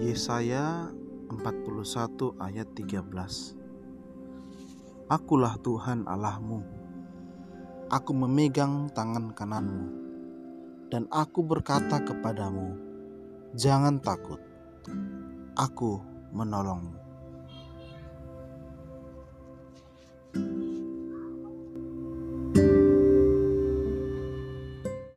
Yesaya 41 ayat 13 Akulah Tuhan Allahmu. Aku memegang tangan kananmu. Dan aku berkata kepadamu Jangan takut. Aku menolongmu.